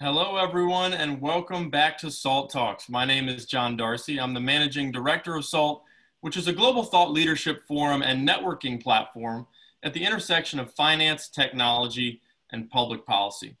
Hello, everyone, and welcome back to SALT Talks. My name is John Darcy. I'm the managing director of SALT, which is a global thought leadership forum and networking platform at the intersection of finance, technology, and public policy.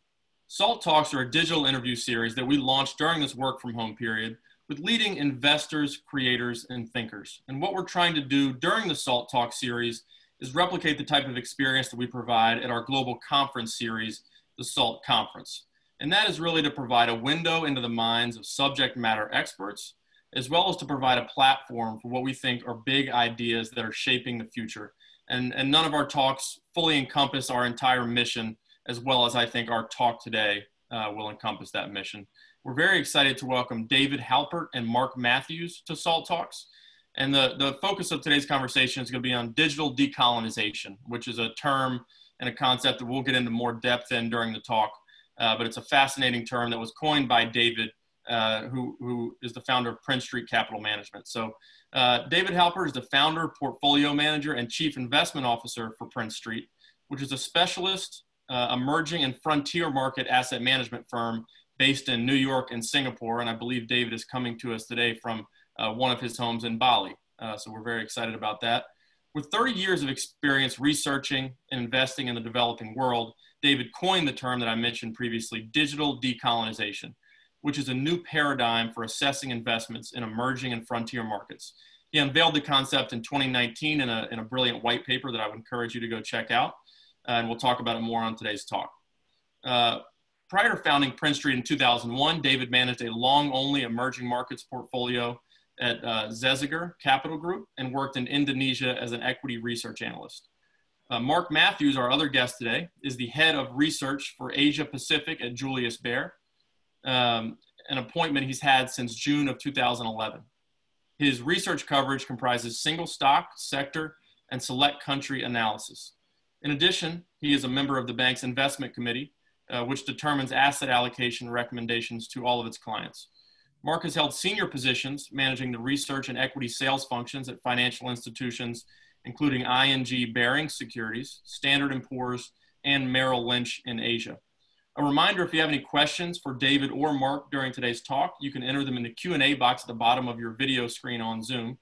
SALT Talks are a digital interview series that we launched during this work from home period with leading investors, creators, and thinkers. And what we're trying to do during the SALT Talk series is replicate the type of experience that we provide at our global conference series, the SALT Conference. And that is really to provide a window into the minds of subject matter experts, as well as to provide a platform for what we think are big ideas that are shaping the future. And, and none of our talks fully encompass our entire mission, as well as I think our talk today uh, will encompass that mission. We're very excited to welcome David Halpert and Mark Matthews to SALT Talks. And the, the focus of today's conversation is going to be on digital decolonization, which is a term and a concept that we'll get into more depth in during the talk uh, but it's a fascinating term that was coined by David, uh, who, who is the founder of Prince Street Capital Management. So, uh, David Halpert is the founder, portfolio manager, and chief investment officer for Prince Street, which is a specialist, uh, emerging, and frontier market asset management firm based in New York and Singapore. And I believe David is coming to us today from uh, one of his homes in Bali. So, we're very excited about that. With 30 years of experience researching and investing in the developing world, David coined the term that I mentioned previously, digital decolonization, which is a new paradigm for assessing investments in emerging and frontier markets. He unveiled the concept in 2019 in a, in a brilliant white paper that I would encourage you to go check out. Uh, and we'll talk about it more on today's talk. Uh, prior to founding Prince Street in 2001, David managed a long only emerging markets portfolio at uh, Zesiger Capital Group and worked in Indonesia as an equity research analyst. Uh, Mark Matthews, our other guest today, is the head of research for Asia Pacific at Julius Baer, um, an appointment he's had since June of 2011. His research coverage comprises single stock, sector, and select country analysis. In addition, he is a member of the bank's investment committee, uh, which determines asset allocation recommendations to all of its clients. Mark has held senior positions managing the research and equity sales functions at financial institutions including ING Baring Securities, Standard & Poor's, and Merrill Lynch in Asia. A reminder, if you have any questions for David or Mark during today's talk, you can enter them in the Q&A box at the bottom of your video screen on Zoom.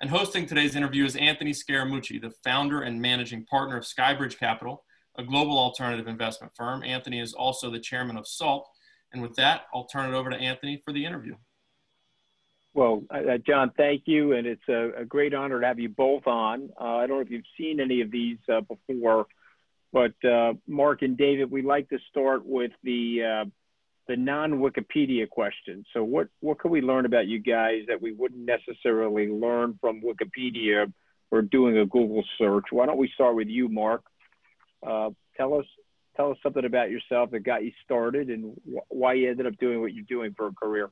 And hosting today's interview is Anthony Scaramucci, the founder and managing partner of Skybridge Capital, a global alternative investment firm. Anthony is also the chairman of SALT. And with that, I'll turn it over to Anthony for the interview. Well, uh, uh, John, thank you, and it's a, a, great honor to have you both on. Uh, I don't know if you've seen any of these uh, before, but uh, Mark and David, we'd like to start with the uh, the non-Wikipedia question. So, what what can we learn about you guys that we wouldn't necessarily learn from Wikipedia or doing a Google search? Why don't we start with you, Mark? tell us tell us something about yourself that got you started and wh- why you ended up doing what you're doing for a career.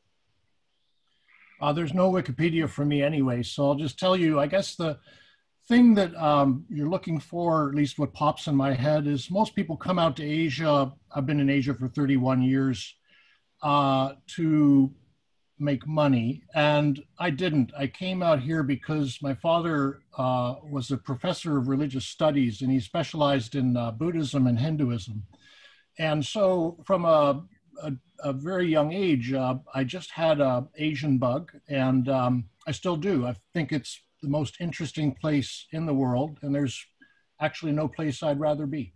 Uh, there's no Wikipedia for me anyway, so I'll just tell you. I guess the thing that um, you're looking for, at least what pops in my head, is most people come out to Asia. I've been in Asia for 31 years uh, to make money, and I didn't. I came out here because my father uh, was a professor of religious studies, and he specialized in uh, Buddhism and Hinduism. And so, from a a, a very young age, uh, I just had a Asian bug, and um, I still do. I think it's the most interesting place in the world, and there's actually no place I'd rather be.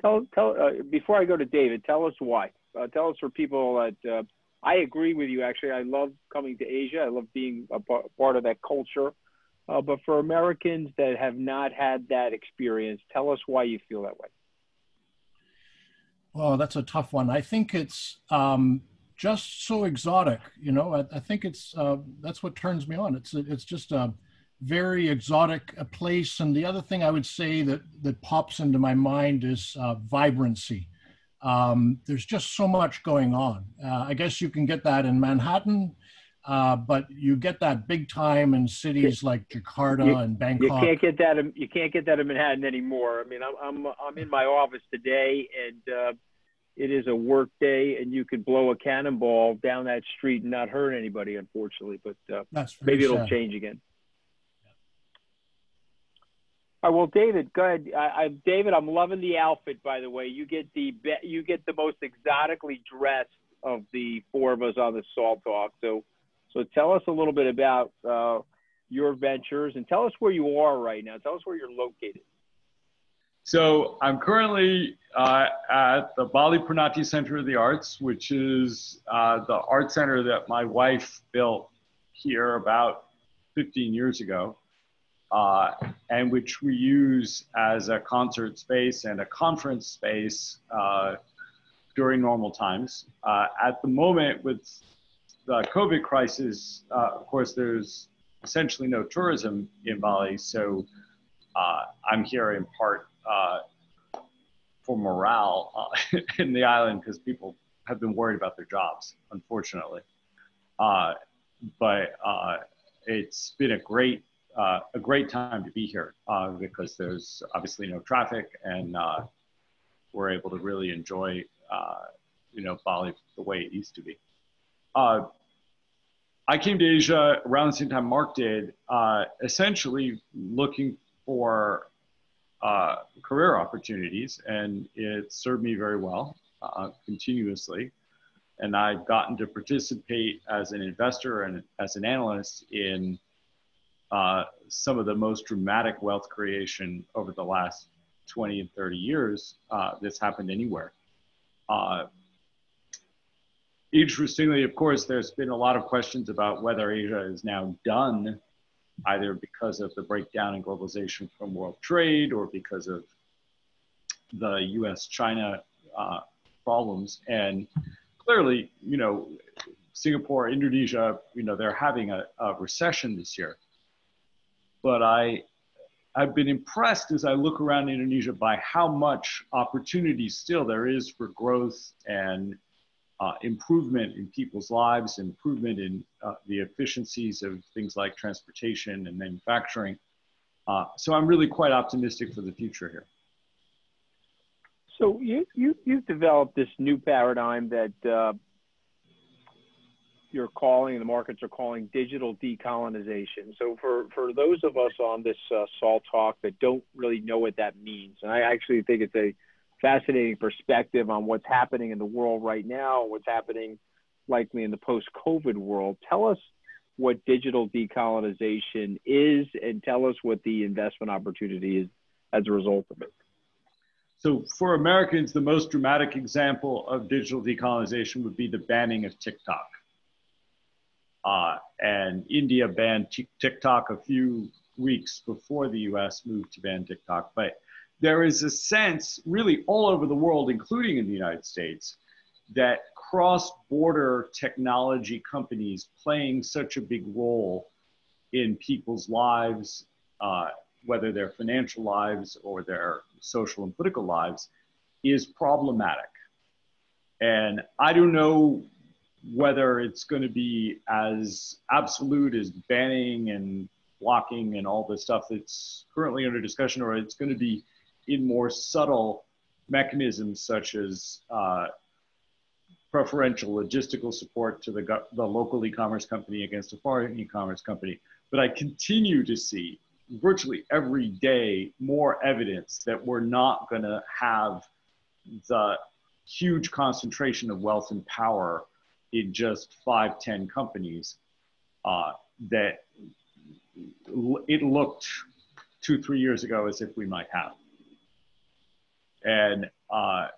Tell, tell. Uh, before I go to David, tell us why. Uh, tell us for people that uh, I agree with you. Actually, I love coming to Asia. I love being a part of that culture. Uh, but for Americans that have not had that experience, tell us why you feel that way. Oh, that's a tough one. I think it's um, just so exotic. You know, I, I think it's uh, that's what turns me on. It's it's just a very exotic a place. And the other thing I would say that that pops into my mind is uh, vibrancy. Um, there's just so much going on. Uh, I guess you can get that in Manhattan. Uh, but you get that big time in cities like Jakarta you, and Bangkok. You can't get that. In, you can't get that in Manhattan anymore. I mean, I'm I'm, I'm in my office today, and uh, it is a work day, and you could blow a cannonball down that street and not hurt anybody, unfortunately. But uh, maybe it'll change again. Right, well, David, go ahead. I, David, I'm loving the outfit. By the way, you get the you get the most exotically dressed of the four of us on the Salt Talk. So, so tell us a little bit about uh, your ventures and tell us where you are right now. Tell us where you're located. So I'm currently uh, at the Bali Purnati Center of the Arts, which is uh, the art center that my wife built here about 15 years ago, uh, and which we use as a concert space and a conference space uh, during normal times. Uh, at the moment, with the COVID crisis, uh, of course, there's essentially no tourism in Bali, so I'm here in part uh, for morale uh, in the island because people have been worried about their jobs, unfortunately. Uh, but uh, it's been a great uh, a great time to be here uh, because there's obviously no traffic and we're able to really enjoy you know Bali the way it used to be. I came to Asia around the same time Mark did, essentially looking for uh, career opportunities, and it served me very well uh, continuously. And I've gotten to participate as an investor and as an analyst in uh, some of the most dramatic wealth creation over the last 20 and 30 years uh, that's happened anywhere. Uh, interestingly, of course, there's been a lot of questions about whether Asia is now done either because of the breakdown in globalization from world trade or because of the US China uh, problems. And clearly, you know, Singapore, Indonesia, you know, they're having a, a recession this year. But I, I've been impressed as I look around Indonesia by how much opportunity still there is for growth and uh, improvement in people's lives, improvement in uh, the efficiencies of things like transportation and manufacturing. Uh, so I'm really quite optimistic for the future here. So you, you, you've developed this new paradigm that uh, you're calling, the markets are calling digital decolonization. So for, for those of us on this uh, SALT talk that don't really know what that means, and I actually think it's a fascinating perspective on what's happening in the world right now, what's happening likely in the post-COVID world. Tell us what digital decolonization is, and tell us what the investment opportunity is as a result of it. So, for Americans, the most dramatic example of digital decolonization would be the banning of TikTok. Uh, and India banned TikTok a few weeks before the US moved to ban TikTok. But there is a sense, really all over the world, including in the United States, that cross border technology companies playing such a big role in people's lives, uh, whether their financial lives or their social and political lives, is problematic. And I don't know whether it's going to be as absolute as banning and blocking and all the stuff that's currently under discussion, or it's going to be in more subtle mechanisms such as uh, preferential logistical support to the, the local e-commerce company against a foreign e-commerce company. But I continue to see virtually every day more evidence that we're not going to have the huge concentration of wealth and power in just five, ten companies uh, that it looked two, three years ago as if we might have. And uh,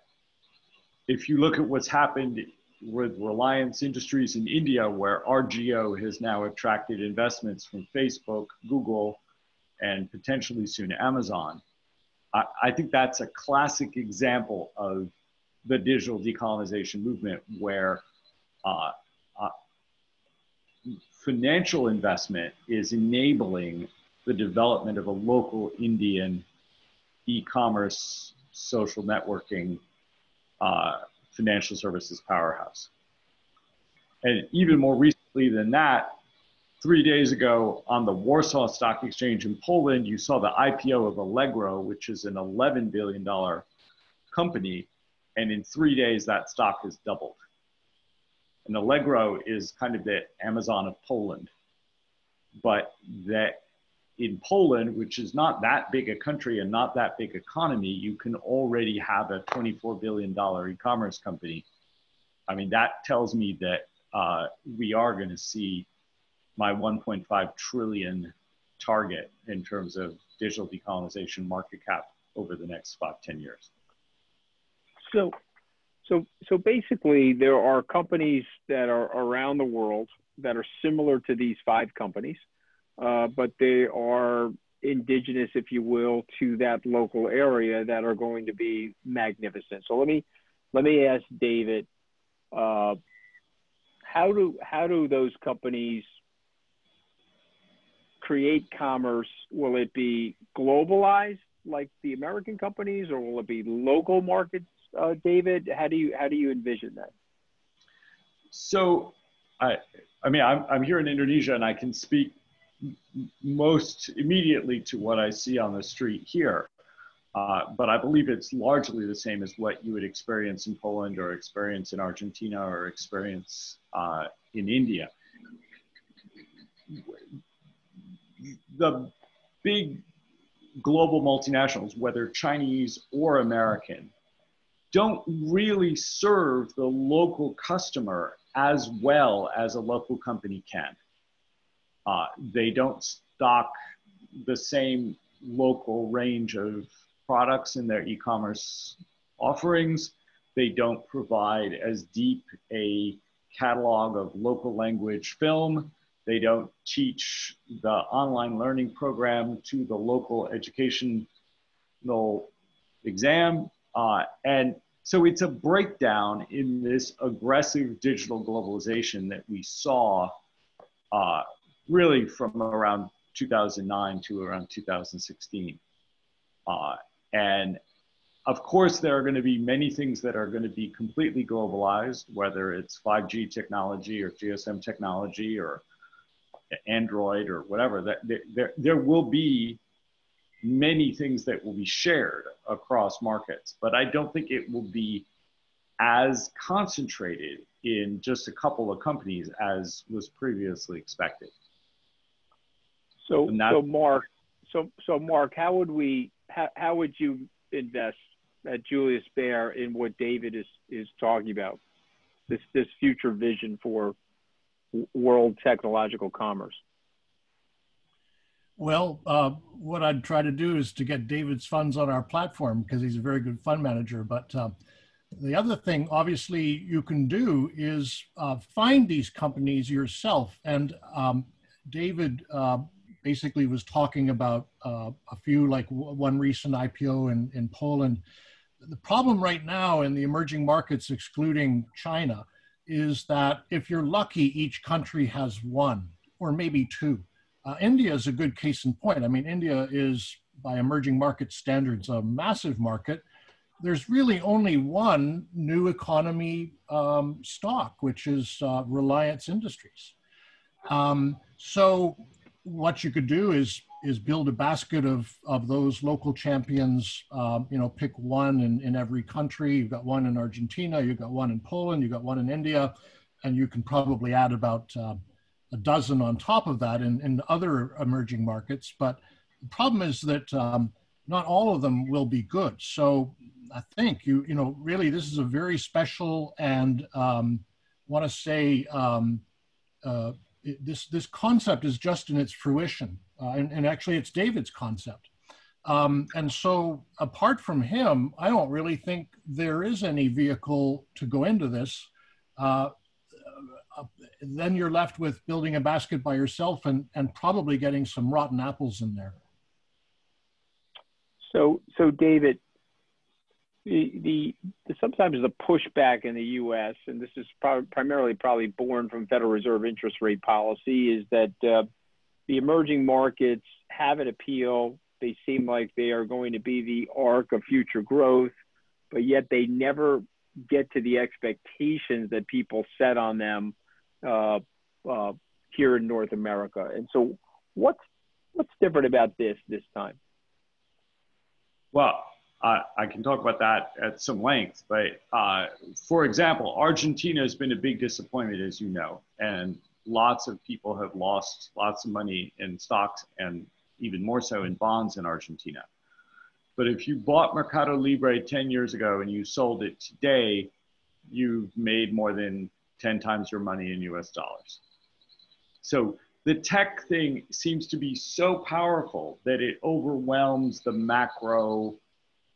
if you look at what's happened with Reliance Industries in India, where Jio has now attracted investments from Facebook, Google, and potentially soon Amazon, I, I think that's a classic example of the digital decolonization movement where uh, uh, financial investment is enabling the development of a local Indian e-commerce social networking uh, financial services powerhouse. And even more recently than that, three days ago on the Warsaw Stock Exchange in Poland, you saw the IPO of Allegro, which is an $11 billion company. And in three days, that stock has doubled. And Allegro is kind of the Amazon of Poland. But that in Poland, which is not that big a country and not that big economy, you can already have a $24 billion e-commerce company. I mean, that tells me that uh, we are going to see my 1.5 trillion target in terms of digital decolonization market cap over the next five, 10 years. So, so, so basically, there are companies that are around the world that are similar to these five companies uh, but they are indigenous, if you will, to that local area that are going to be magnificent. So let me let me ask David, uh, how do how do those companies create commerce? Will it be globalized like the American companies, or will it be local markets? Uh, David, how do you how do you envision that? So, I I mean I'm I'm here in Indonesia, and I can speak most immediately to what I see on the street here. Uh, but I believe it's largely the same as what you would experience in Poland or experience in Argentina or experience uh, in India. The big global multinationals, whether Chinese or American, don't really serve the local customer as well as a local company can. Uh, they don't stock the same local range of products in their e-commerce offerings. They don't provide as deep a catalog of local language film. They don't teach the online learning program to the local educational exam. Uh, and so it's a breakdown in this aggressive digital globalization that we saw uh, really from around 2009 to around 2016. Uh, and of course, there are going to be many things that are going to be completely globalized, whether it's 5G technology or GSM technology or Android or whatever. That there, there will be many things that will be shared across markets, but I don't think it will be as concentrated in just a couple of companies as was previously expected. So, so Mark, so so Mark, how would we, how, how would you invest at Julius Baer in what David is is talking about, this this future vision for world technological commerce? Well, uh, what I'd try to do is to get David's funds on our platform because he's a very good fund manager. But uh, the other thing, obviously, you can do is uh, find these companies yourself. And um, David uh, basically was talking about uh, a few, like one recent IPO in, in Poland. The problem right now in the emerging markets, excluding China, is that if you're lucky, each country has one or maybe two. Uh, India is a good case in point. I mean, India is, by emerging market standards, a massive market. There's really only one new economy um, stock, which is uh, Reliance Industries. Um, so what you could do is is build a basket of of those local champions. Um, you know, pick one in in every country. You've got one in Argentina. You've got one in Poland. You've got one in India, and you can probably add about uh, a dozen on top of that in in other emerging markets. But the problem is that um, not all of them will be good. So I think you you know really this is a very special and um, want to say. Um, uh, this this concept is just in its fruition, uh, and, and, actually it's David's concept. Um, and so, apart from him, I don't really think there is any vehicle to go into this. Uh, then you're left with building a basket by yourself and, and probably getting some rotten apples in there. So, so David, the, the, the sometimes the pushback in the U.S. and this is pro- primarily probably born from Federal Reserve interest rate policy is that uh, the emerging markets have an appeal. They seem like they are going to be the arc of future growth, but yet they never get to the expectations that people set on them uh, uh, here in North America. And so, what's what's different about this this time? Well, I can talk about that at some length, but uh, for example, Argentina has been a big disappointment, as you know, and lots of people have lost lots of money in stocks and even more so in bonds in Argentina. But if you bought Mercado Libre 10 years ago and you sold it today, you've made more than 10 times your money in US dollars. So the tech thing seems to be so powerful that it overwhelms the macro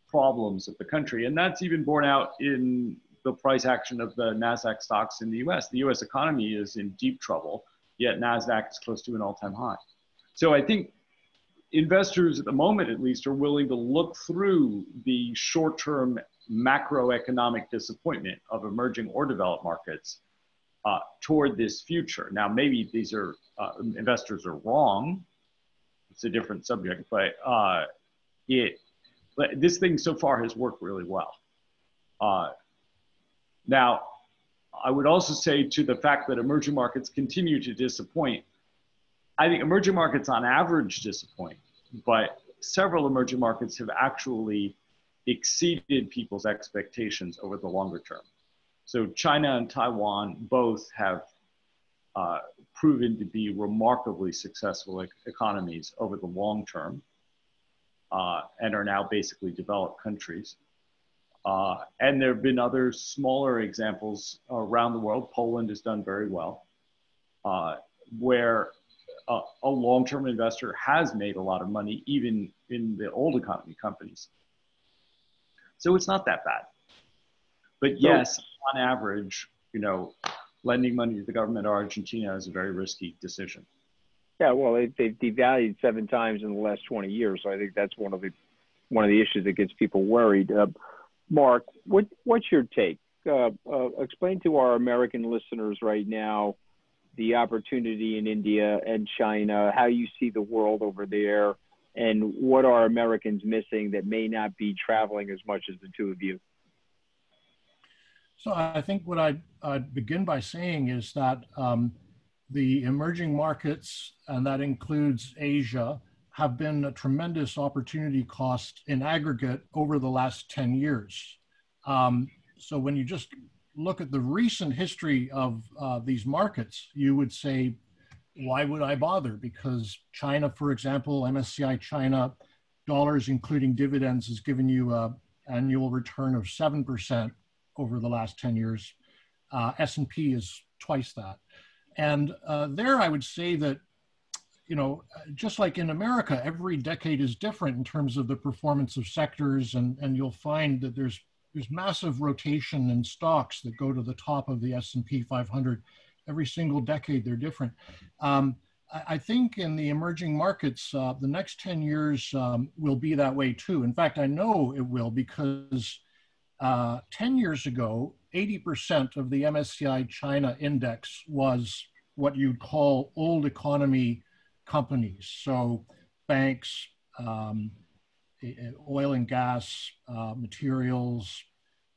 problems of the country. And that's even borne out in the price action of the NASDAQ stocks in the US. The US economy is in deep trouble, yet NASDAQ is close to an all time high. So I think investors at the moment, at least, are willing to look through the short term macroeconomic disappointment of emerging or developed markets uh, toward this future. Now, maybe these are uh, investors are wrong. It's a different subject, but uh, it this thing so far has worked really well. Uh, now, I would also say to the fact that emerging markets continue to disappoint. I think emerging markets on average disappoint, but several emerging markets have actually exceeded people's expectations over the longer term. So China and Taiwan both have uh, proven to be remarkably successful economies over the long term uh, and are now basically developed countries. Uh, and there have been other smaller examples around the world. Poland has done very well, uh, where a, a long term investor has made a lot of money, even in the old economy companies. So it's not that bad. But yes, on average, you know, lending money to the government of Argentina is a very risky decision. Yeah, well, they, they've devalued seven times in the last 20 years, so I think that's one of the one of the issues that gets people worried. Uh, Mark, what what's your take? Uh, uh, explain to our American listeners right now the opportunity in India and China, how you see the world over there, and what are Americans missing that may not be traveling as much as the two of you? So I think what I'd, I'd begin by saying is that um, the emerging markets, and that includes Asia, have been a tremendous opportunity cost in aggregate over the last 10 years. Um, so when you just look at the recent history of uh, these markets, you would say, why would I bother? Because China, for example, MSCI China, dollars including dividends, has given you an annual return of 7% over the last 10 years. Uh, S&P is twice that. And uh, there I would say that you know, just like in America, every decade is different in terms of the performance of sectors, and, and you'll find that there's there's massive rotation in stocks that go to the top of the S&P 500. Every single decade, they're different. Um, I, think in the emerging markets, uh, the next 10 years um, will be that way too. In fact, I know it will because uh, 10 years ago, 80% of the MSCI China index was what you'd call old economy companies. So banks, um, oil and gas, uh, materials,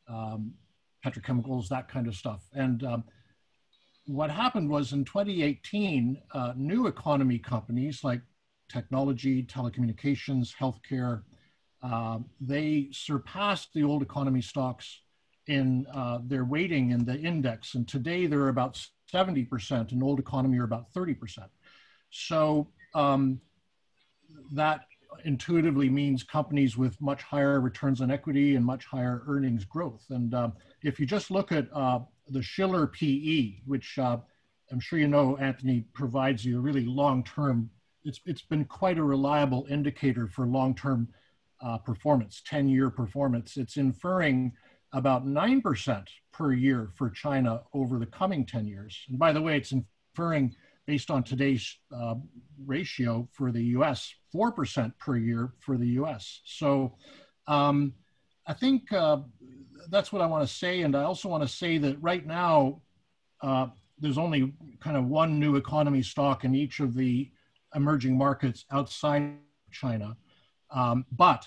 um, petrochemicals, that kind of stuff. And um, what happened was in 2018, uh, new economy companies like technology, telecommunications, healthcare, uh, they surpassed the old economy stocks in uh, their weighting in the index. And today they're about 70%, and old economy are about 30%. So um, that intuitively means companies with much higher returns on equity and much higher earnings growth. And um, if you just look at uh, the Shiller PE, which uh, I'm sure you know, Anthony provides you a really long-term, it's, it's been quite a reliable indicator for long-term uh, performance, 10-year performance. It's inferring about 9% per year for China over the coming 10 years. And by the way, it's inferring based on today's uh, ratio for the US, 4% per year for the US. So um, I think uh, that's what I want to say. And I also want to say that right now, uh, there's only kind of one new economy stock in each of the emerging markets outside China. Um, but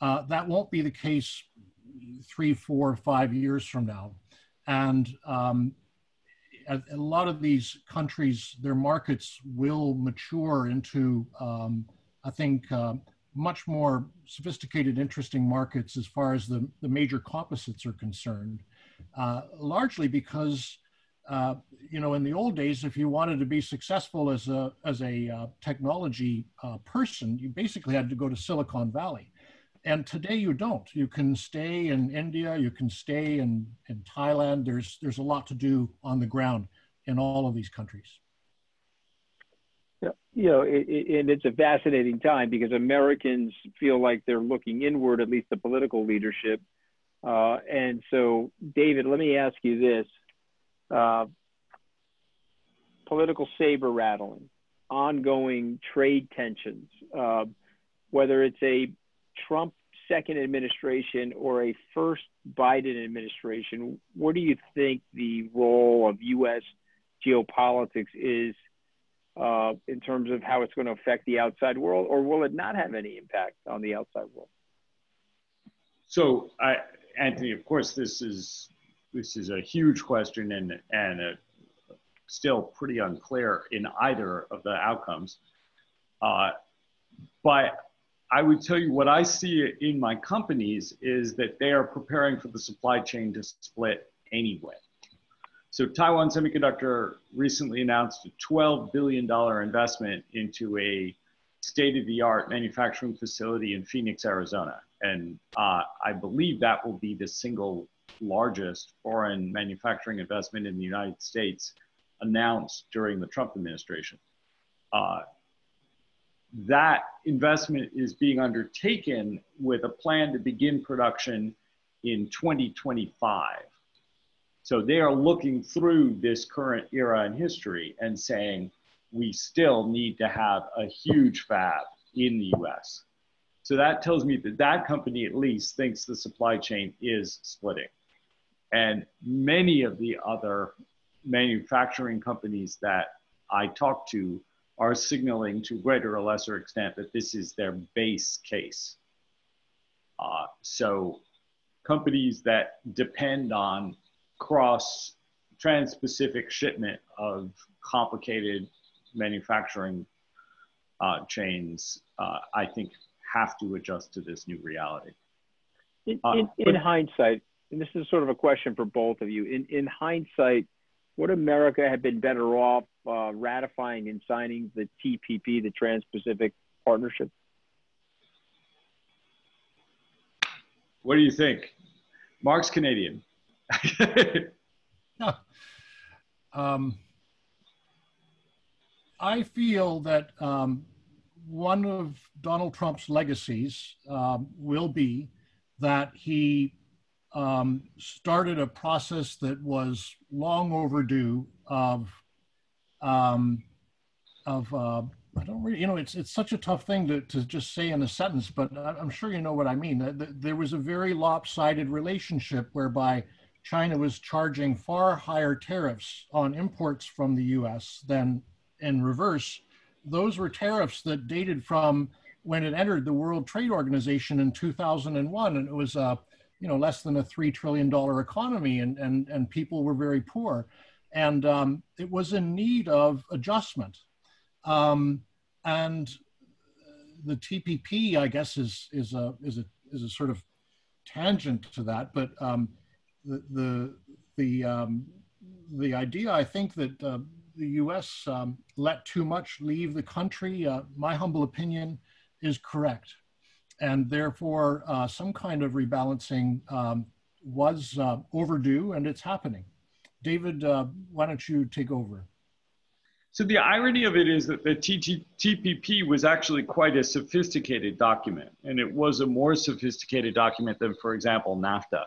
uh, that won't be the case three, four, five years from now. And um, a, a, lot of these countries, their markets will mature into, um, I think, uh, much more sophisticated, interesting markets as far as the, the major composites are concerned, uh, largely because uh, you know, in the old days, if you wanted to be successful as a as a uh, technology uh, person, you basically had to go to Silicon Valley. And today you don't. You can stay in India, you can stay in, in Thailand. There's there's a lot to do on the ground in all of these countries. Yeah, you know, it, it, and it's a fascinating time because Americans feel like they're looking inward, at least the political leadership. Uh, and so, David, let me ask you this uh, political saber rattling, ongoing trade tensions, uh, whether it's a Trump second administration or a first Biden administration, what do you think the role of U.S. geopolitics is uh, in terms of how it's going to affect the outside world, or will it not have any impact on the outside world? So, I, Anthony, of course, this is this is a huge question and, and a, still pretty unclear in either of the outcomes. Uh, but I would tell you what I see in my companies is that they are preparing for the supply chain to split anyway. So Taiwan Semiconductor recently announced a $12 billion investment into a state-of-the-art manufacturing facility in Phoenix, Arizona. And uh, I believe that will be the single largest foreign manufacturing investment in the United States announced during the Trump administration. Uh, that investment is being undertaken with a plan to begin production in 2025. So they are looking through this current era in history and saying, we still need to have a huge fab in the US. So that tells me that that company at least thinks the supply chain is splitting. And many of the other manufacturing companies that I talk to are signaling to greater or lesser extent that this is their base case. Uh, so companies that depend on cross trans-Pacific shipment of complicated manufacturing uh, chains, uh, I think have to adjust to this new reality. In, uh, in, in hindsight, and this is sort of a question for both of you. In, in hindsight, would America have been better off uh, ratifying and signing the TPP, the Trans-Pacific Partnership? What do you think? Mark's Canadian. um, I feel that um, one of Donald Trump's legacies um, will be that he um, started a process that was long overdue of um, of uh, I don't really, you know, it's it's such a tough thing to, to just say in a sentence, but I'm sure you know what I mean. There was a very lopsided relationship whereby China was charging far higher tariffs on imports from the U.S. than in reverse. Those were tariffs that dated from when it entered the World Trade Organization in 2001, and it was a you know less than a three trillion dollar economy, and and and people were very poor, and um, it was in need of adjustment, um, and the TPP, I guess, is is a is a is a sort of tangent to that, but um, the the the um, the idea I think that uh, the U.S. Um, let too much leave the country, uh, my humble opinion, is correct and therefore uh, some kind of rebalancing um, was uh, overdue and it's happening. David, uh, why don't you take over? So the irony of it is that the TPP was actually quite a sophisticated document, and it was a more sophisticated document than, for example, NAFTA,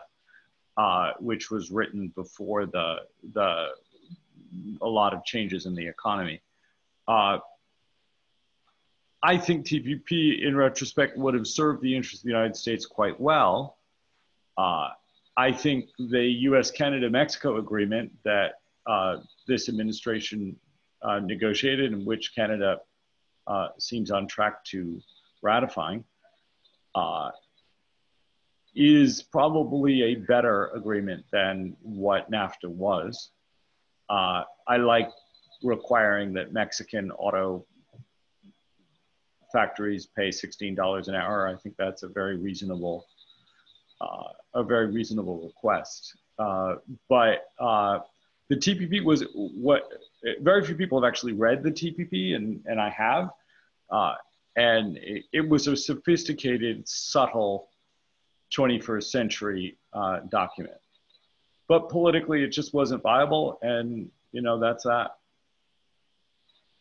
uh, which was written before the the a lot of changes in the economy. I think TPP, in retrospect, would have served the interests of the United States quite well. Uh, I think the US Canada Mexico agreement that uh, this administration uh, negotiated, and which Canada uh, seems on track to ratifying, uh, is probably a better agreement than what NAFTA was. Uh, I like requiring that Mexican auto factories pay $16 an hour. I think that's a very reasonable, uh, a very reasonable request. Uh, but uh, the TPP was what very few people have actually read the TPP, and, and I have. Uh, and it, it, was a sophisticated, subtle 21st century uh, document. But politically, it just wasn't viable, and you know that's that.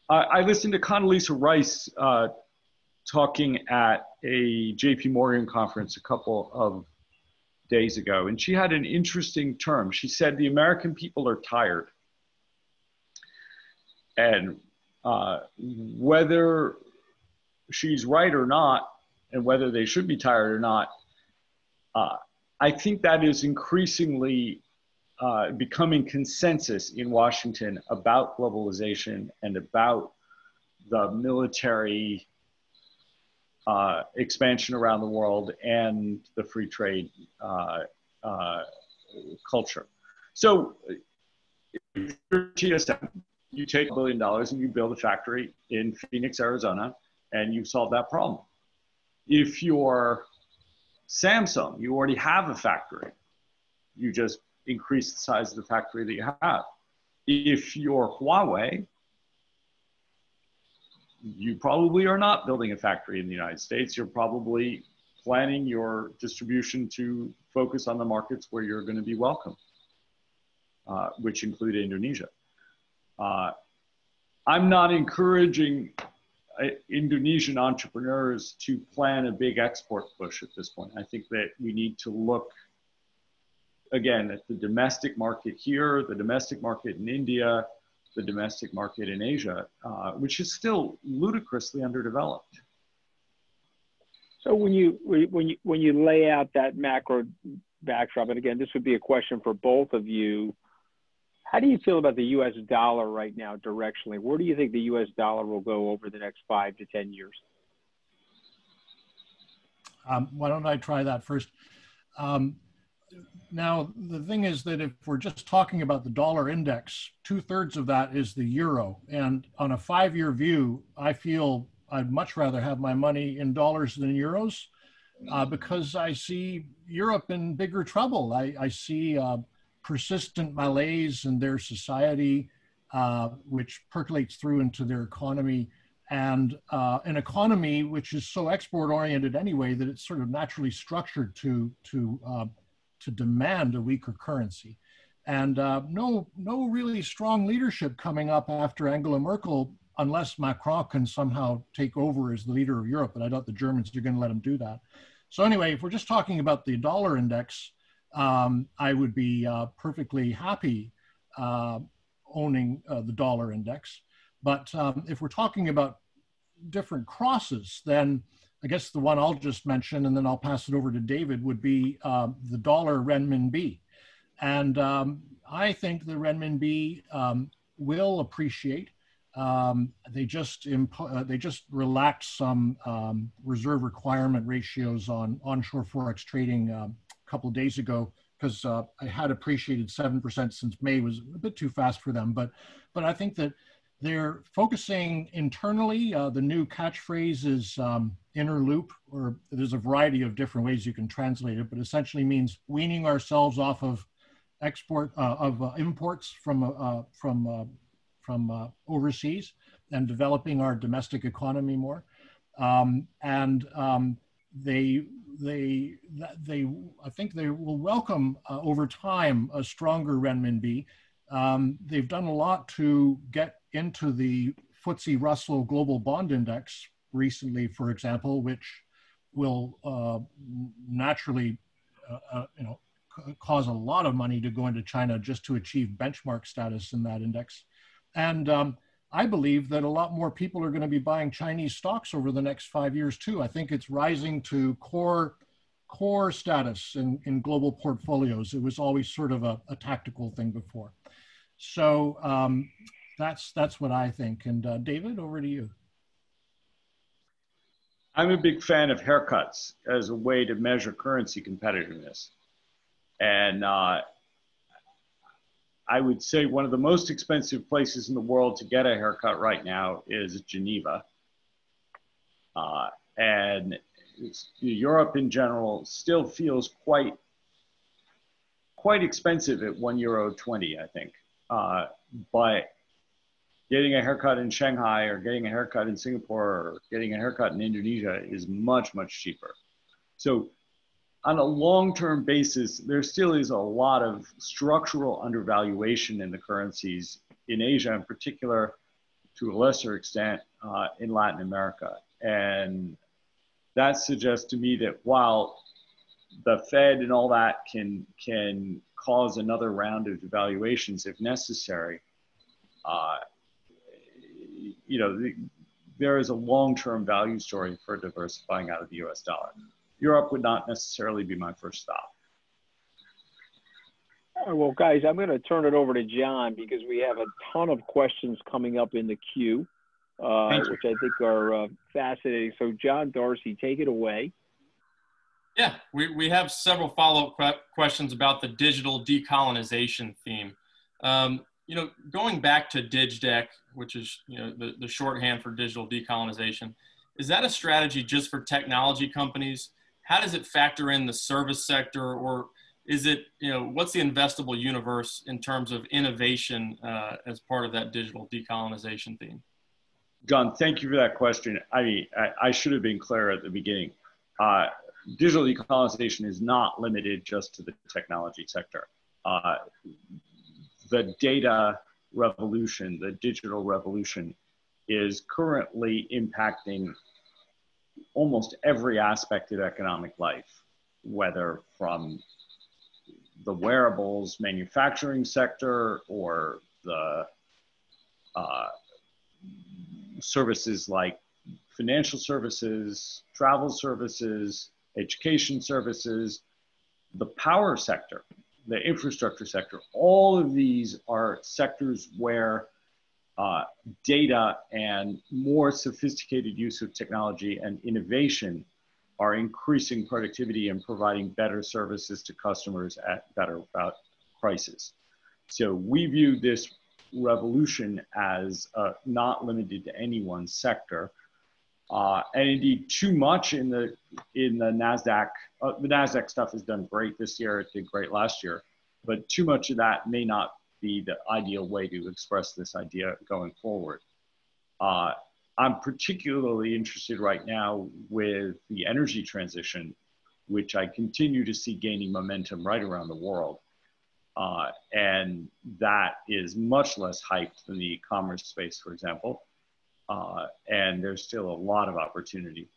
I, listened to Condoleezza Rice uh, talking at a JP Morgan conference a couple of days ago, and she had an interesting term. She said the American people are tired. And uh, whether she's right or not, and whether they should be tired or not, uh, I think that is increasingly uh, becoming consensus in Washington about globalization and about the military uh, expansion around the world and the free trade uh, uh, culture. So, you take a billion dollars and you build a factory in Phoenix, Arizona, and you solve that problem. If you're Samsung, you already have a factory. You just increase the size of the factory that you have. If you're Huawei, you probably are not building a factory in the United States. You're probably planning your distribution to focus on the markets where you're going to be welcome, uh, which include Indonesia. Uh, I'm not encouraging uh, Indonesian entrepreneurs to plan a big export push at this point. I think that we need to look again at the domestic market here, the domestic market in India, the domestic market in Asia, uh, which is still ludicrously underdeveloped. So when you when you when you lay out that macro backdrop, and again, this would be a question for both of you. How do you feel about the U.S. dollar right now, directionally? Where do you think the U.S. dollar will go over the next five to ten years? Um, why don't I try that first? Um, now, the thing is that if we're just talking about the dollar index, two thirds of that is the euro. And on a five year view, I feel I'd much rather have my money in dollars than euros uh, because I see Europe in bigger trouble. I, I see uh, persistent malaise in their society, uh, which percolates through into their economy. And uh, an economy which is so export oriented anyway that it's sort of naturally structured to, to uh, to demand a weaker currency. And uh, no, no really strong leadership coming up after Angela Merkel, unless Macron can somehow take over as the leader of Europe. But I doubt the Germans are going to let him do that. So anyway, if we're just talking about the dollar index, um, I would be uh, perfectly happy uh, owning uh, the dollar index. But um, if we're talking about different crosses, then I guess the one I'll just mention, and then I'll pass it over to David, would be uh, the dollar renminbi. And um, I think the renminbi um, will appreciate. Um, they just uh, they just relaxed some um, reserve requirement ratios on onshore forex trading um, a couple of days ago because uh, I had appreciated seven percent since May was a bit too fast for them. But but I think that they're focusing internally. Uh, the new catchphrase is um, inner loop, or there's a variety of different ways you can translate it, but essentially means weaning ourselves off of export uh, of uh, imports from uh, uh, from uh, from overseas and developing our domestic economy more. Um, and um, they they they I think they will welcome over time a stronger renminbi. Um, they've done a lot to get into the FTSE Russell Global Bond Index recently, for example, which will uh, naturally, uh, uh, you know, cause a lot of money to go into China just to achieve benchmark status in that index. And um, I believe that a lot more people are going to be buying Chinese stocks over the next five years too. I think it's rising to core core status in, in global portfolios. It was always sort of a, a tactical thing before. So um, that's that's what I think. And uh, David, over to you. I'm a big fan of haircuts as a way to measure currency competitiveness, and uh, I would say one of the most expensive places in the world to get a haircut right now is Geneva, uh, and Europe in general still feels quite quite expensive at one euro twenty, I think. Uh, but getting a haircut in Shanghai or getting a haircut in Singapore or getting a haircut in Indonesia is much, much cheaper. So on a long-term basis, there still is a lot of structural undervaluation in the currencies in Asia, in particular, to a lesser extent, uh, in Latin America. And that suggests to me that while the Fed and all that can can cause another round of devaluations if necessary, uh, you know, the, there is a long-term value story for diversifying out of the U.S. dollar. Europe would not necessarily be my first stop. well, guys, I'm going to turn it over to John because we have a ton of questions coming up in the queue, uh, which I think are uh, fascinating. So, John Darcy, take it away. Yeah, we, we have several follow up questions about the digital decolonization theme. Um, you know, going back to DigDec, which is you know the, the shorthand for digital decolonization, is that a strategy just for technology companies? How does it factor in the service sector, or is it you know what's the investable universe in terms of innovation uh, as part of that digital decolonization theme? John, thank you for that question. I mean, I, I should have been clear at the beginning. Uh, digital decolonization is not limited just to the technology sector. Uh, the data revolution, the digital revolution, is currently impacting almost every aspect of economic life, whether from the wearables manufacturing sector or the uh, services like financial services, travel services, education services, the power sector the infrastructure sector. All of these are sectors where uh, data and more sophisticated use of technology and innovation are increasing productivity and providing better services to customers at better prices. So we view this revolution as uh, not limited to any one sector. Uh, and indeed, too much in the in the Nasdaq. Uh, the Nasdaq stuff has done great this year. It did great last year, but too much of that may not be the ideal way to express this idea going forward. Uh, I'm particularly interested right now with the energy transition, which I continue to see gaining momentum right around the world. Uh, and that is much less hyped than the e-commerce space, for example uh, and there's still a lot of opportunity.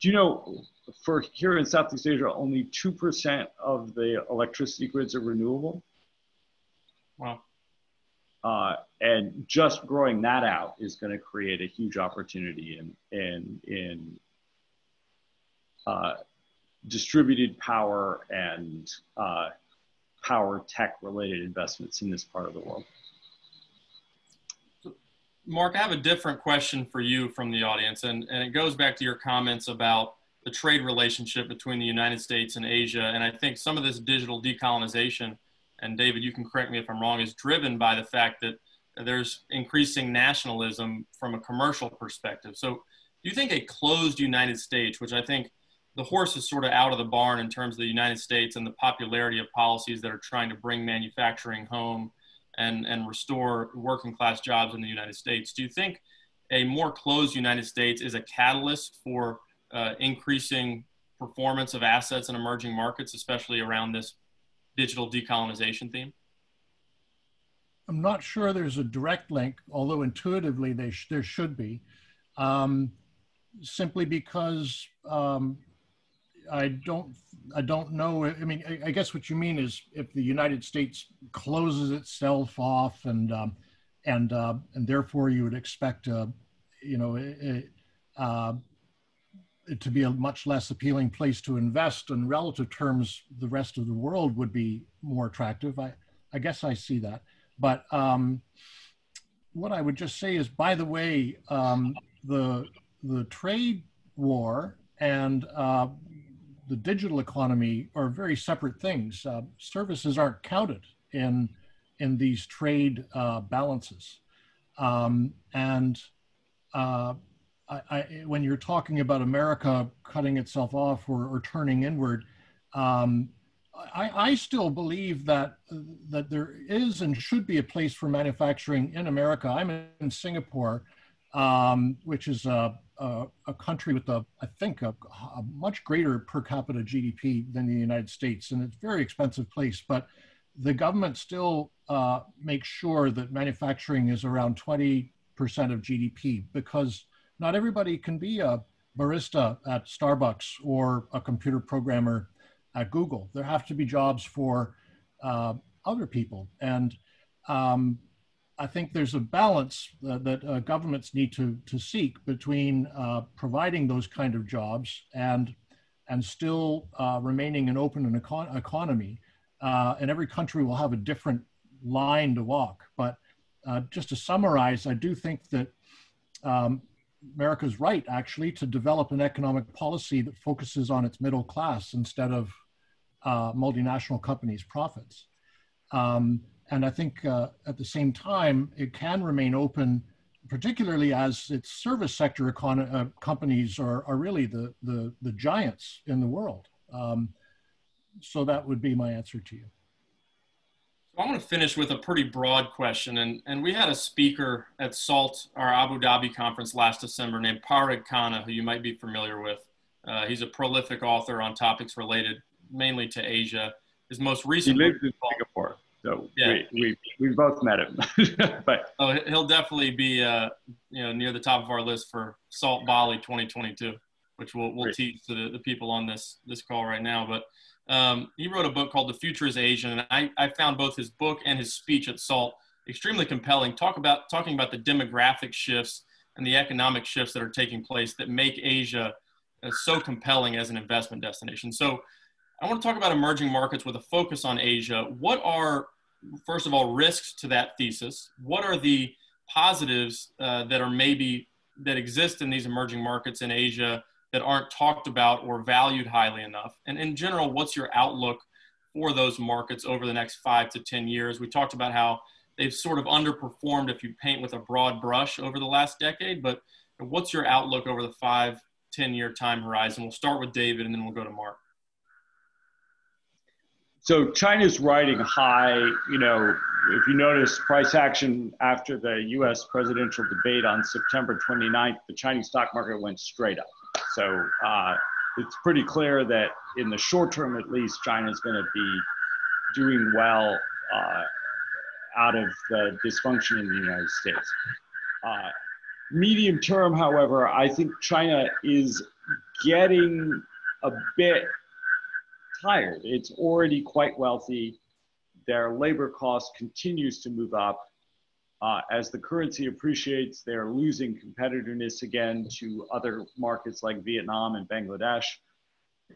Do you know, for here in Southeast Asia, only 2% of the electricity grids are renewable? Wow. Uh, and just growing that out is going to create a huge opportunity in, in, in uh, distributed power and uh, power tech related investments in this part of the world. Mark, I have a different question for you from the audience, and, and it goes back to your comments about the trade relationship between the United States and Asia. And I think some of this digital decolonization, and David, you can correct me if I'm wrong, is driven by the fact that there's increasing nationalism from a commercial perspective. So, do you think a closed United States, which I think the horse is sort of out of the barn in terms of the United States and the popularity of policies that are trying to bring manufacturing home and, and restore working class jobs in the United States. Do you think a more closed United States is a catalyst for uh, increasing performance of assets in emerging markets, especially around this digital decolonization theme? I'm not sure there's a direct link, although intuitively sh- there should be, um, simply because um, I don't I don't know. I mean, I, I, guess what you mean is if the United States closes itself off and um, and uh, and therefore you would expect a, you know uh, it to be a much less appealing place to invest in relative terms the rest of the world would be more attractive i i guess i see that but um, what i would just say is by the way um, the the trade war and uh, the digital economy are very separate things. Uh, services aren't counted in in these trade uh, balances, um, and uh, I, I, when you're talking about America cutting itself off or, or turning inward, um, I, I still believe that that there is and should be a place for manufacturing in America. I'm in Singapore, um, which is a, a, a, country with a I think a, a, much greater per capita GDP than the United States, and it's a very expensive place. But the government still uh, makes sure that manufacturing is around 20 percent of GDP because not everybody can be a barista at Starbucks or a computer programmer at Google. There have to be jobs for uh, other people. And um, I think there's a balance uh, that uh, governments need to, to seek between uh, providing those kind of jobs and, and still uh, remaining an open econ- economy. Uh, and every country will have a different line to walk. But just to summarize, I do think that um, America's right, actually, to develop an economic policy that focuses on its middle class instead of uh, multinational companies' profits. Um, and I think uh, at the same time, it can remain open, particularly as its service sector econ- uh, companies are, are really the, the, the giants in the world. Um, so that would be my answer to you. I want to finish with a pretty broad question. And, and we had a speaker at SALT, our Abu Dhabi conference last December, named Parag Khanna, who you might be familiar with. Uh, he's a prolific author on topics related mainly to Asia. His most recent he lives in Singapore, so yeah. we, we, we both met him. but oh, he'll definitely be uh, you know near the top of our list for SALT Bali 2022, which we'll we'll tease to the, the people on this this call right now. But um, he wrote a book called The Future is Asian, and I, I found both his book and his speech at SALT extremely compelling. Talk about talking about the demographic shifts and the economic shifts that are taking place that make Asia uh, so compelling as an investment destination. So I want to talk about emerging markets with a focus on Asia. What are, first of all, risks to that thesis? What are the positives uh, that are maybe that exist in these emerging markets in Asia that aren't talked about or valued highly enough? And in general, what's your outlook for those markets over the next five to 10 years? We talked about how they've sort of underperformed if you paint with a broad brush over the last decade, but what's your outlook over the five, 10 year time horizon? We'll start with David and then we'll go to Mark. So China's riding high, you know, if you notice price action after the US presidential debate on September 29th, the Chinese stock market went straight up. So uh, it's pretty clear that in the short term, at least, China is going to be doing well uh, out of the dysfunction in the United States. Uh, medium term, however, I think China is getting a bit tired. It's already quite wealthy. Their labor cost continues to move up. Uh, as the currency appreciates, they're losing competitiveness again to other markets like Vietnam and Bangladesh,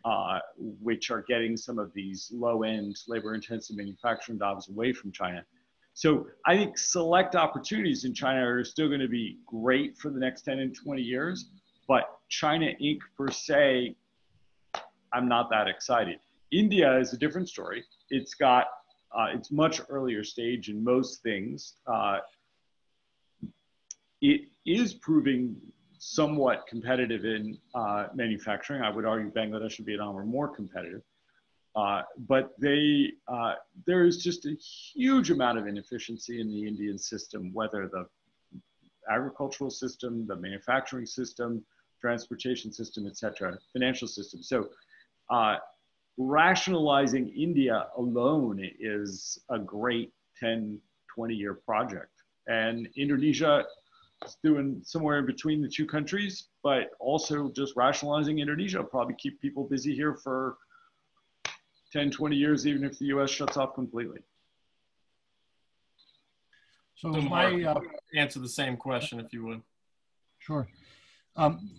uh, which are getting some of these low end labor intensive manufacturing jobs away from China. So I think select opportunities in China are still going to be great for the next 10 and 20 years, but China Inc. per se, I'm not that excited. India is a different story. It's got uh, it's much earlier stage in most things. Uh, it is proving somewhat competitive in uh, manufacturing. I would argue Bangladesh and Vietnam are more competitive. Uh, but they, uh, there is just a huge amount of inefficiency in the Indian system, whether the agricultural system, the manufacturing system, transportation system, et cetera, financial system. So uh, rationalizing India alone is a great 10, 20 year project. And Indonesia is doing somewhere in between the two countries, but also just rationalizing Indonesia will probably keep people busy here for 10, 20 years, even if the US shuts off completely. So, so my uh, answer the same question, if you would. Sure. Um,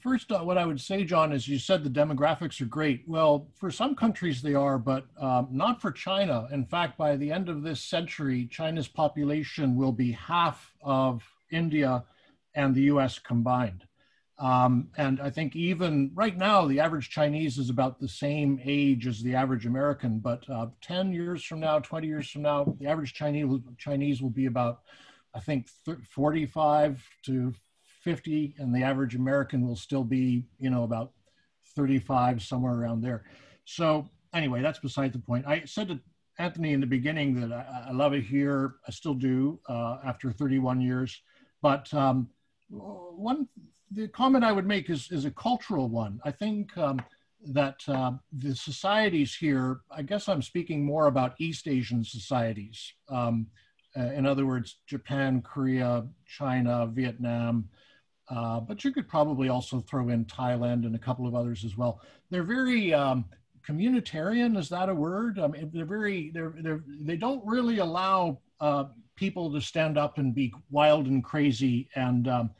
first, uh, what I would say, John, is you said the demographics are great. Well, for some countries they are, but um, not for China. In fact, by the end of this century, China's population will be half of India and the US combined. Um, and I think even right now, the average Chinese is about the same age as the average American. But uh, 10 years from now, 20 years from now, the average Chinese, Chinese will be about, I think, 45 to 50 and the average American will still be, you know, about 35, somewhere around there. So anyway, that's beside the point. I said to Anthony in the beginning that I, I love it here. I still do uh, after 31 years. But um, one, the comment I would make is, is a cultural one. I think um, that uh, the societies here, I guess I'm speaking more about East Asian societies. Um, uh, in other words, Japan, Korea, China, Vietnam, uh, but you could probably also throw in Thailand and a couple of others as well. They're very um, communitarian. Is that a word? I mean, they're very they're they're they don't really allow uh, people to stand up and be wild and crazy and um,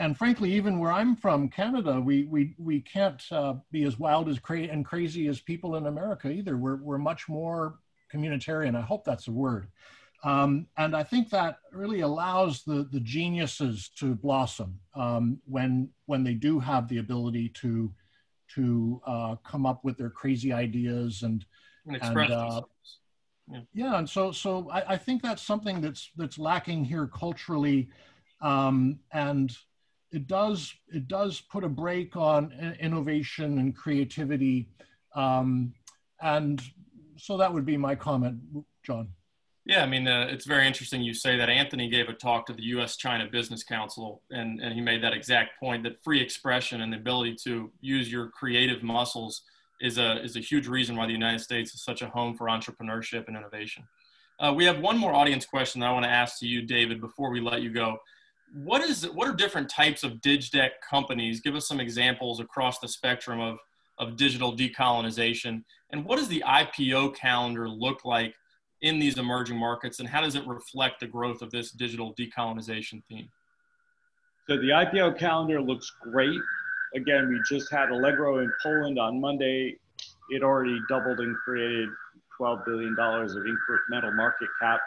and frankly, even where I'm from, Canada, we we we can't uh, be as wild as cra- and crazy as people in America either. We're we're much more communitarian. I hope that's a word. Um, and I think that really allows the, the geniuses to blossom um, when, when they do have the ability to, to uh, come up with their crazy ideas and, and express and, uh, yeah. yeah. and so so I, I, think that's something that's that's lacking here culturally, um, and it does it does put a brake on innovation and creativity, um, and so that would be my comment, John. Yeah, I mean, uh, it's very interesting you say that. Anthony gave a talk to the U.S. China Business Council, and, and he made that exact point that free expression and the ability to use your creative muscles is a, is a huge reason why the United States is such a home for entrepreneurship and innovation. Uh, we have one more audience question that I want to ask to you, David, before we let you go. What is what are different types of DigDec companies? Give us some examples across the spectrum of, of digital decolonization. And what does the IPO calendar look like in these emerging markets and how does it reflect the growth of this digital decolonization theme? So the IPO calendar looks great. Again, we just had Allegro in Poland on Monday. It already doubled and created $12 billion of incremental market cap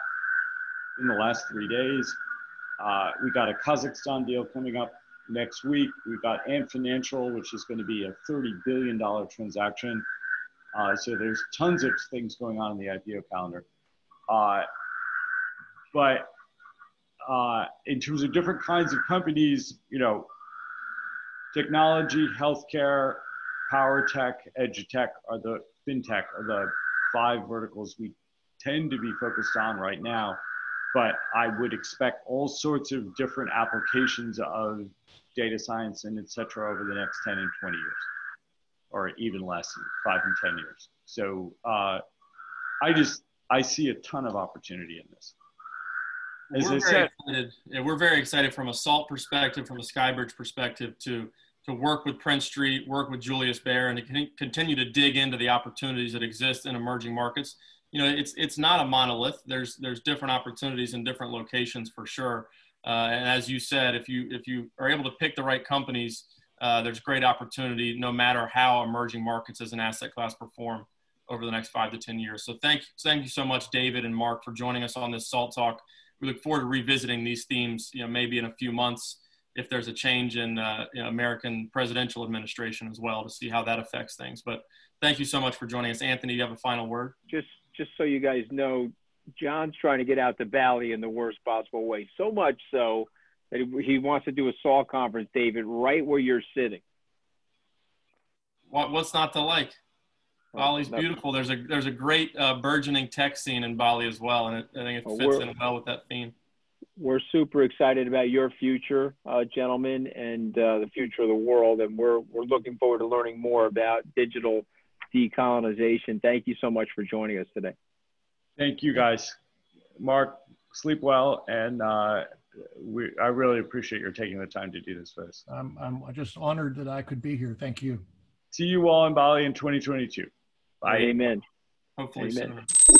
in the last three days. Uh, we got a Kazakhstan deal coming up next week. We've got Ant Financial, which is going to be a $30 billion transaction. Uh, so there's tons of things going on in the IPO calendar. Uh, but uh, in terms of different kinds of companies, you know, technology, healthcare, power tech, edutech are the fintech are the five verticals we tend to be focused on right now. But I would expect all sorts of different applications of data science and et cetera over the next 10 and 20 years, or even less, five and 10 years. So uh, I just, I see a ton of opportunity in this. As we're, very excited, yeah, we're very excited from a SALT perspective, from a Skybridge perspective, to to work with Prince Street, work with Julius Baer, and to continue to dig into the opportunities that exist in emerging markets. You know, it's it's not a monolith. There's there's different opportunities in different locations for sure. Uh, and as you said, if you if you are able to pick the right companies, uh, there's great opportunity no matter how emerging markets as an asset class perform over the next five to 10 years. So thank, thank you so much, David and Mark, for joining us on this SALT Talk. We look forward to revisiting these themes, you know, maybe in a few months if there's a change in uh, you know, American presidential administration as well to see how that affects things. But thank you so much for joining us. Anthony, you have a final word? Just, just so you guys know, John's trying to get out to Bali in the worst possible way. So much so that he wants to do a SALT conference, David, right where you're sitting. What, what's not to like? Bali's beautiful. There's a there's a great uh, burgeoning tech scene in Bali as well, and it, I think it fits in well with that theme. We're super excited about your future, uh, gentlemen, and uh, the future of the world, and we're we're looking forward to learning more about digital decolonization. Thank you so much for joining us today. Thank you, guys. Mark, sleep well, and uh, we, I really appreciate your taking the time to do this with us. I'm, I'm just honored that I could be here. Thank you. See you all in Bali in 2022. Bye. Amen. Hopefully Amen. soon.